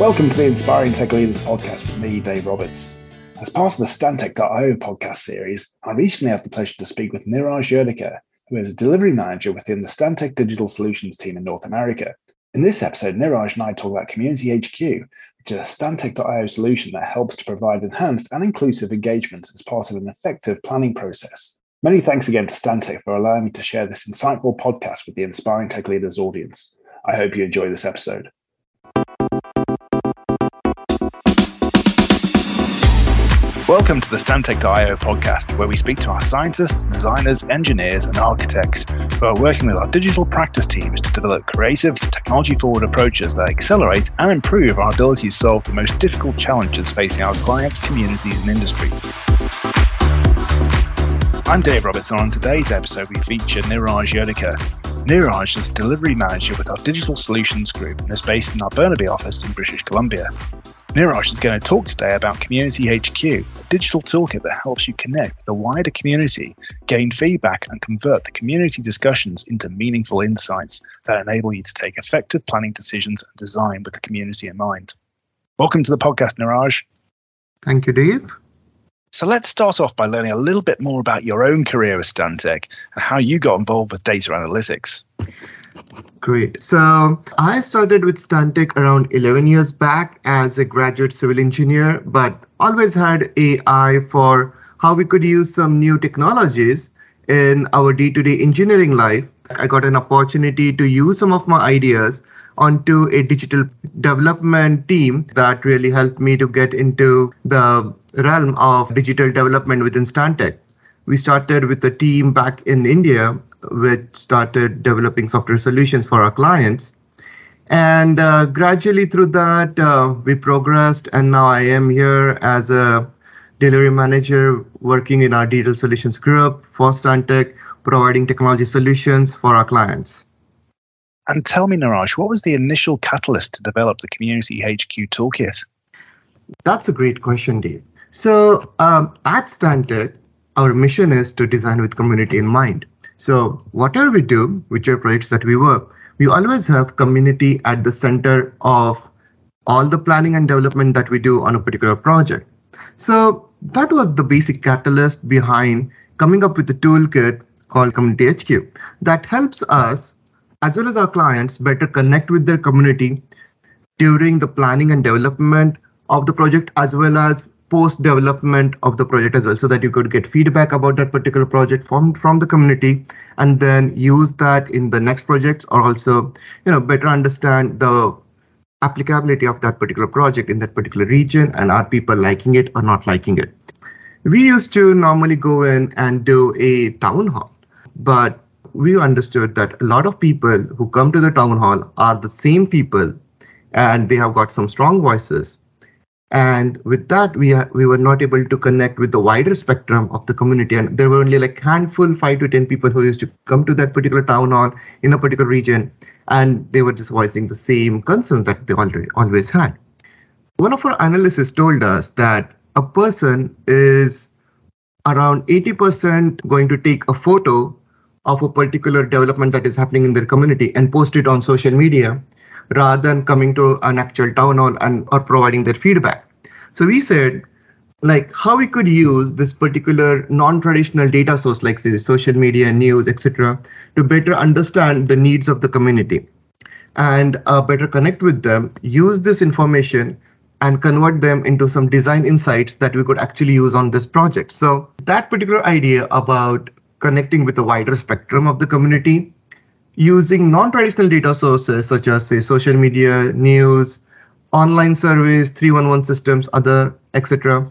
Welcome to the Inspiring Tech Leaders podcast with me, Dave Roberts. As part of the Stantec.io podcast series, I recently had the pleasure to speak with Niraj Yerdikar, who is a delivery manager within the Stantec Digital Solutions team in North America. In this episode, Niraj and I talk about Community HQ, which is a Stantec.io solution that helps to provide enhanced and inclusive engagement as part of an effective planning process. Many thanks again to Stantec for allowing me to share this insightful podcast with the Inspiring Tech Leaders audience. I hope you enjoy this episode. Welcome to the Stantec.io podcast, where we speak to our scientists, designers, engineers, and architects who are working with our digital practice teams to develop creative, technology forward approaches that accelerate and improve our ability to solve the most difficult challenges facing our clients, communities, and industries. I'm Dave Robertson. On today's episode, we feature Niraj Yerdikar. Niraj is a delivery manager with our Digital Solutions Group and is based in our Burnaby office in British Columbia. Niraj is going to talk today about Community HQ, a digital toolkit that helps you connect with the wider community, gain feedback, and convert the community discussions into meaningful insights that enable you to take effective planning decisions and design with the community in mind. Welcome to the podcast, Niraj. Thank you, Dave. So let's start off by learning a little bit more about your own career at Stantec and how you got involved with data analytics. Great. So I started with Stantec around 11 years back as a graduate civil engineer, but always had a eye for how we could use some new technologies in our day-to-day engineering life. I got an opportunity to use some of my ideas onto a digital development team that really helped me to get into the realm of digital development within Stantec. We started with a team back in India which started developing software solutions for our clients. And uh, gradually through that, uh, we progressed, and now I am here as a delivery manager working in our digital solutions group for Stantec, providing technology solutions for our clients. And tell me, Niraj, what was the initial catalyst to develop the Community HQ toolkit? That's a great question, Dave. So um, at Stantec, our mission is to design with community in mind. So whatever we do, whichever projects that we work, we always have community at the center of all the planning and development that we do on a particular project. So that was the basic catalyst behind coming up with a toolkit called Community HQ that helps us, as well as our clients, better connect with their community during the planning and development of the project, as well as post development of the project as well so that you could get feedback about that particular project from from the community and then use that in the next projects or also you know better understand the applicability of that particular project in that particular region and are people liking it or not liking it. We used to normally go in and do a town hall but we understood that a lot of people who come to the town hall are the same people and they have got some strong voices and with that we we were not able to connect with the wider spectrum of the community. And there were only like handful 5 to 10 people who used to come to that particular town hall in a particular region. And they were just voicing the same concerns that they already always had. One of our analysts told us that a person is around 80% going to take a photo of a particular development that is happening in their community and post it on social media rather than coming to an actual town hall and or providing their feedback. So we said, like how we could use this particular non-traditional data source like say social media news etc to better understand the needs of the community and uh, better connect with them use this information and convert them into some design insights that we could actually use on this project so that particular idea about connecting with a wider spectrum of the community using non-traditional data sources such as say social media, news, online surveys, 311 systems, other etc.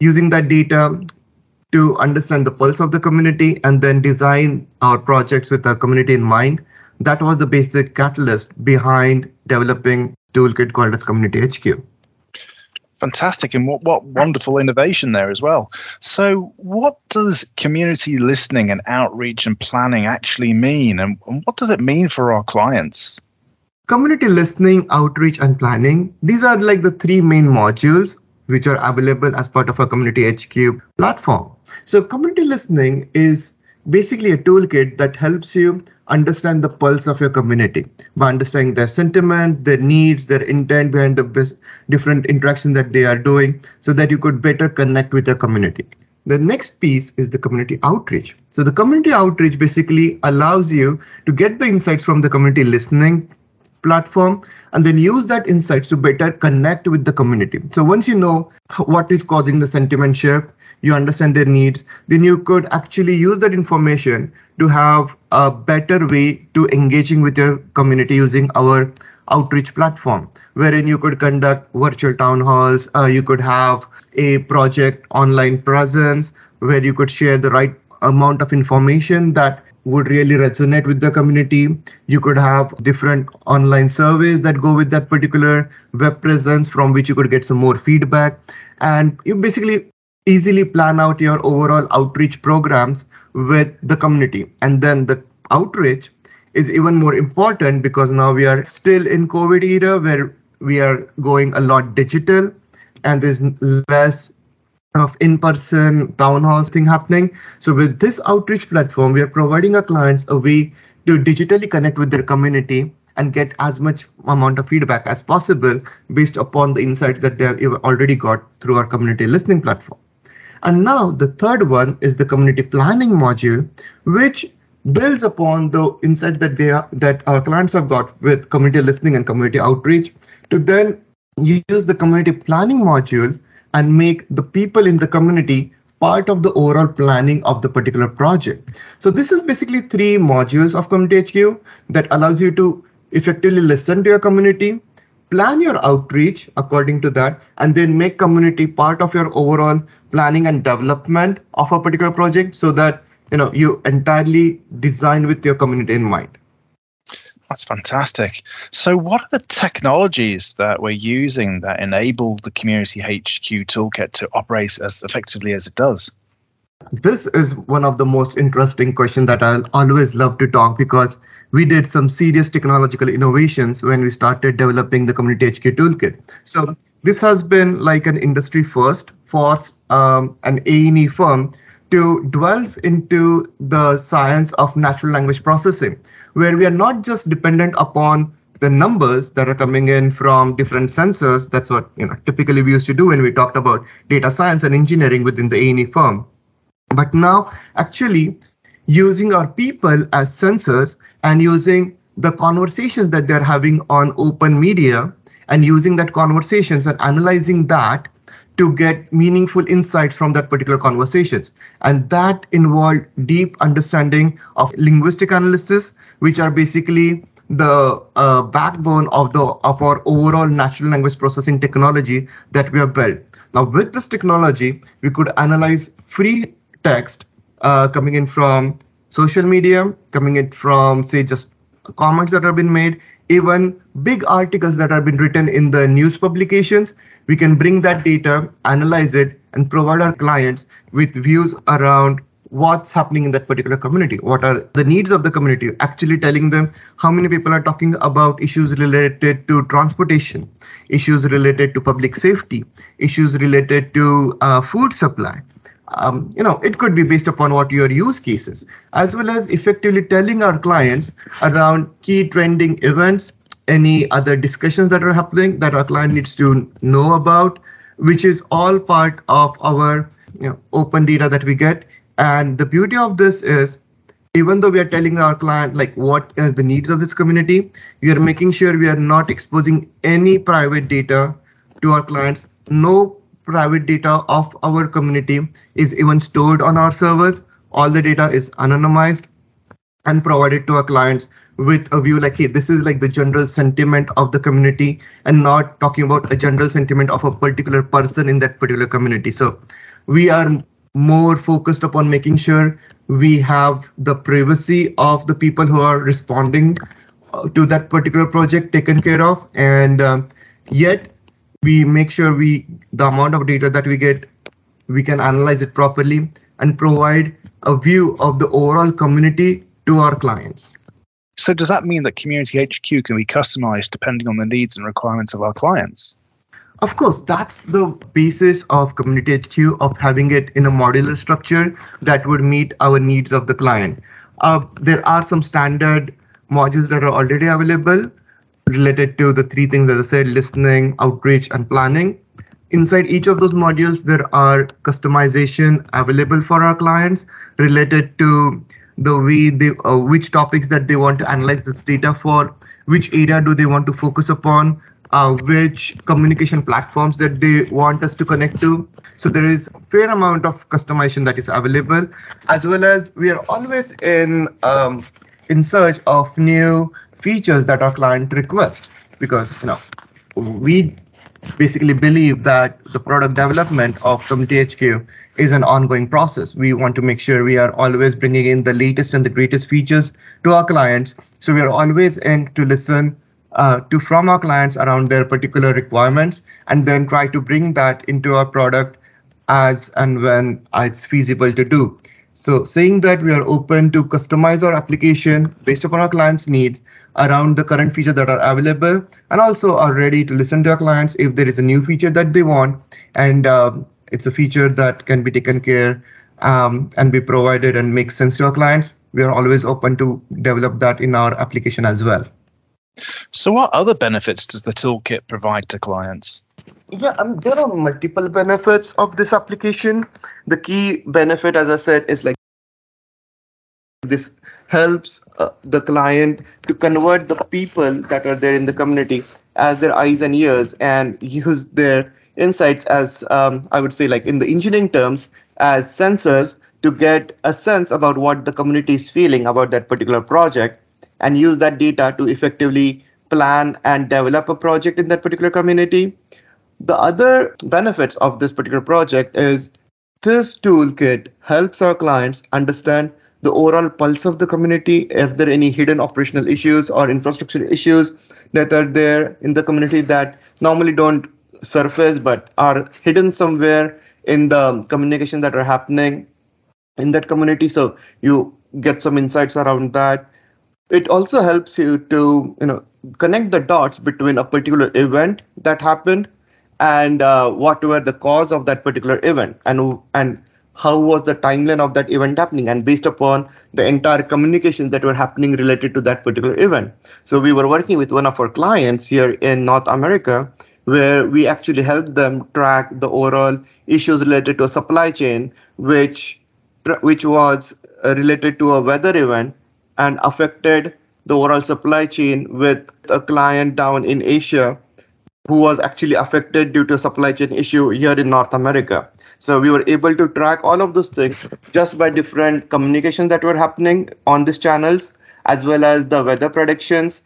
Using that data to understand the pulse of the community and then design our projects with the community in mind. That was the basic catalyst behind developing toolkit called as Community HQ fantastic and what, what wonderful innovation there as well. So, what does community listening and outreach and planning actually mean, and, and what does it mean for our clients? Community listening, outreach, and planning, these are like the three main modules which are available as part of our Community HQ platform. So, community listening is basically a toolkit that helps you understand the pulse of your community by understanding their sentiment, their needs, their intent behind the different interaction that they are doing so that you could better connect with your community. The next piece is the community outreach. So the community outreach basically allows you to get the insights from the community listening platform and then use that insights to better connect with the community. So once you know what is causing the sentiment shift, you understand their needs, then you could actually use that information to have a better way to engaging with your community using our outreach platform, wherein you could conduct virtual town halls, uh, you could have a project online presence where you could share the right amount of information that would really resonate with the community. You could have different online surveys that go with that particular web presence from which you could get some more feedback. And you basically easily plan out your overall outreach programs with the community. And then the outreach is even more important because now we are still in COVID era where we are going a lot digital and there's less of in-person town halls thing happening. So with this outreach platform, we are providing our clients a way to digitally connect with their community and get as much amount of feedback as possible based upon the insights that they have already got through our community listening platform. And now the third one is the community planning module, which builds upon the insight that they are, that our clients have got with community listening and community outreach to then use the community planning module and make the people in the community part of the overall planning of the particular project. So this is basically three modules of Community HQ that allows you to effectively listen to your community, plan your outreach according to that, and then make community part of your overall planning and development of a particular project so that you know you entirely design with your community in mind. That's fantastic. So, what are the technologies that we're using that enable the Community HQ toolkit to operate as effectively as it does? This is one of the most interesting questions that I'll always love to talk because we did some serious technological innovations when we started developing the Community HQ toolkit. So, this has been like an industry first for um, an A&E firm to delve into the science of natural language processing where we are not just dependent upon the numbers that are coming in from different sensors. That's what you know typically we used to do when we talked about data science and engineering within the A&E firm. But now actually using our people as sensors and using the conversations that they're having on open media and using that conversations and analyzing that to get meaningful insights from that particular conversations. And that involved deep understanding of linguistic analysis which are basically the uh, backbone of the of our overall natural language processing technology that we have built. Now with this technology we could analyze free text uh, coming in from social media coming in from say just comments that have been made even big articles that have been written in the news publications, we can bring that data, analyze it, and provide our clients with views around what's happening in that particular community. What are the needs of the community? Actually telling them how many people are talking about issues related to transportation issues related to public safety issues related to uh, food supply um, you know, it could be based upon what your use cases, as well as effectively telling our clients around key trending events, any other discussions that are happening that our client needs to know about, which is all part of our you know, open data that we get. And the beauty of this is, even though we are telling our client like what are the needs of this community, we are making sure we are not exposing any private data to our clients. No private data of our community is even stored on our servers. All the data is anonymized and provided to our clients with a view like, hey, this is like the general sentiment of the community and not talking about a general sentiment of a particular person in that particular community. So we are more focused upon making sure we have the privacy of the people who are responding uh, to that particular project taken care of and um, yet we make sure we the amount of data that we get we can analyze it properly and provide a view of the overall community to our clients. So does that mean that community hq can be customized depending on the needs and requirements of our clients? Of course that's the basis of community hq of having it in a modular structure that would meet our needs of the client. Uh, there are some standard modules that are already available related to the three things, as I said, listening, outreach, and planning. Inside each of those modules, there are customization available for our clients related to the way they, uh, which topics that they want to analyze this data for, which area do they want to focus upon, uh, which communication platforms that they want us to connect to. So there is a fair amount of customization that is available, as well as we are always in um, in search of new features that our client request because you know we basically believe that the product development of Community HQ is an ongoing process. We want to make sure we are always bringing in the latest and the greatest features to our clients. So we are always in to listen uh, to from our clients around their particular requirements and then try to bring that into our product as and when it's feasible to do. So saying that we are open to customize our application based upon our clients' needs around the current features that are available, and also are ready to listen to our clients if there is a new feature that they want, and uh, it's a feature that can be taken care um, and be provided and make sense to our clients. We are always open to develop that in our application as well. So, what other benefits does the toolkit provide to clients? Yeah, um, there are multiple benefits of this application. The key benefit, as I said, is like this helps uh, the client to convert the people that are there in the community as their eyes and ears and use their insights as um, i would say like in the engineering terms as sensors to get a sense about what the community is feeling about that particular project and use that data to effectively plan and develop a project in that particular community. The other benefits of this particular project is this toolkit helps our clients understand the overall pulse of the community, if there are any hidden operational issues or infrastructure issues that are there in the community that normally don't surface but are hidden somewhere in the communication that are happening in that community. So you get some insights around that. It also helps you to you know connect the dots between a particular event that happened and uh, what were the cause of that particular event and and how was the timeline of that event happening and based upon the entire communications that were happening related to that particular event. So we were working with one of our clients here in north america where we actually helped them track the overall issues related to a supply chain which which was uh, related to a weather event and affected the overall supply chain with a client down in asia who was actually affected due to a supply chain issue here in north america so we were able to track all of those things just by different communications that were happening on these channels, as well as the weather predictions,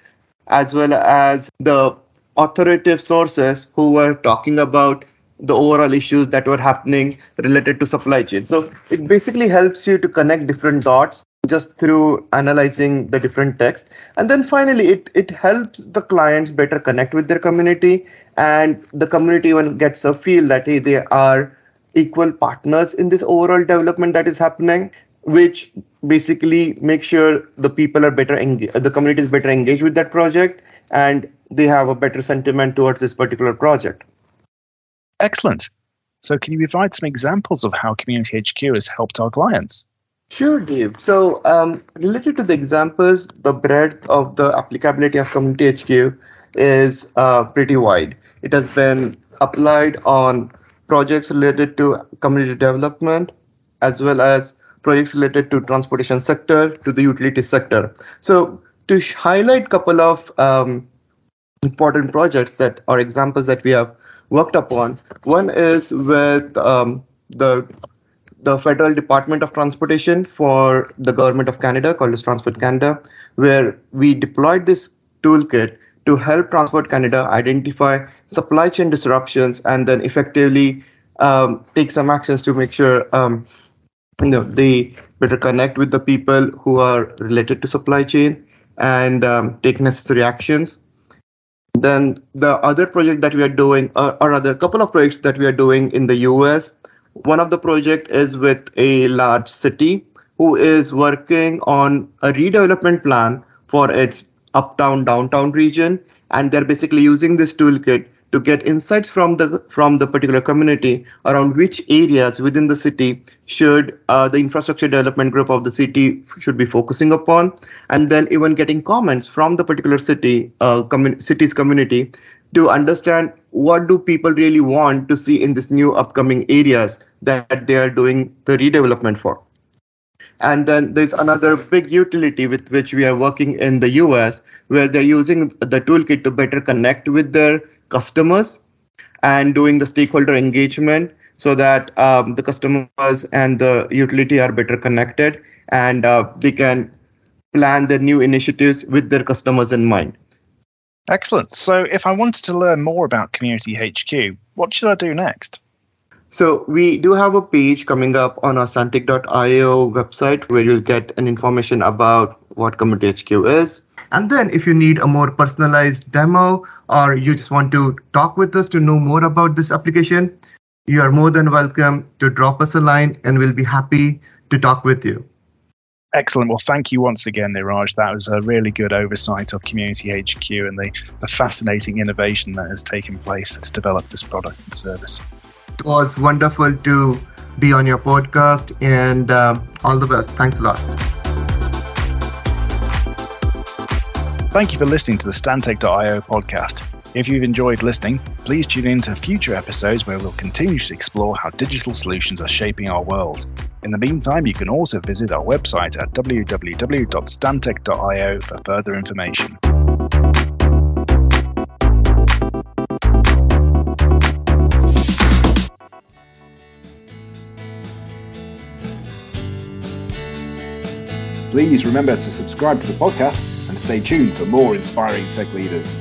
as well as the authoritative sources who were talking about the overall issues that were happening related to supply chain. So it basically helps you to connect different dots just through analyzing the different text and then finally it it helps the clients better connect with their community and the community even gets a feel that hey they are equal partners in this overall development that is happening which basically make sure the people are better engaged, the community is better engaged with that project and they have a better sentiment towards this particular project excellent so can you provide some examples of how community hq has helped our clients Sure, Dave. So, um, related to the examples, the breadth of the applicability of Community HQ is uh, pretty wide. It has been applied on projects related to community development as well as projects related to transportation sector to the utility sector. So to highlight couple of um, important projects that are examples that we have worked upon. One is with um, the the federal department of transportation for the government of canada called as transport canada where we deployed this toolkit to help Transport Canada identify supply chain disruptions and then effectively um, take some actions to make sure um, you know they better connect with the people who are related to supply chain and um, take necessary actions. Then the other project that we are doing, uh, or other couple of projects that we are doing in the US. One of the project is with a large city who is working on a redevelopment plan for its uptown downtown region and they're basically using this toolkit to get insights from the from the particular community around which areas within the city should uh, the infrastructure development group of the city should be focusing upon and then even getting comments from the particular city uh, commun- city's community to understand what do people really want to see in this new upcoming areas that they are doing the redevelopment for and then there's another big utility with which we are working in the US, where they're using the toolkit to better connect with their customers and doing the stakeholder engagement so that um, the customers and the utility are better connected and uh, they can plan their new initiatives with their customers in mind. Excellent. So, if I wanted to learn more about Community HQ, what should I do next? So we do have a page coming up on our Stantec.io website where you'll get an information about what Community HQ is. And then if you need a more personalized demo or you just want to talk with us to know more about this application, you are more than welcome to drop us a line and we'll be happy to talk with you. Excellent. Well, thank you once again, Niraj. That was a really good oversight of Community HQ and the, the fascinating innovation that has taken place to develop this product and service. It was wonderful to be on your podcast and um, all the best. Thanks a lot. Thank you for listening to the Stantec.io podcast. If you've enjoyed listening, please tune in to future episodes where we'll continue to explore how digital solutions are shaping our world. In the meantime, you can also visit our website at www.stantec.io for further information. Please remember to subscribe to the podcast and stay tuned for more inspiring tech leaders.